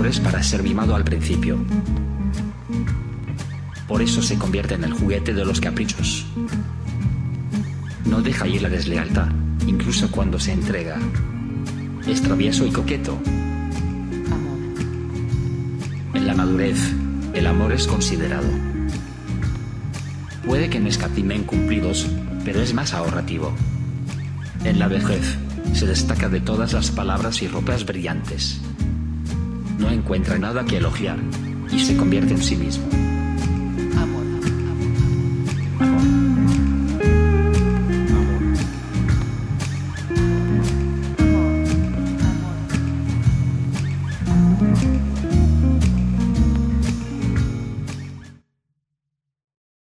para ser mimado al principio. Por eso se convierte en el juguete de los caprichos. No deja ir la deslealtad, incluso cuando se entrega. Es travieso y coqueto. En la madurez, el amor es considerado. Puede que no escatimen cumplidos, pero es más ahorrativo. En la vejez, se destaca de todas las palabras y ropas brillantes. No encuentra nada que elogiar, y se convierte en sí mismo.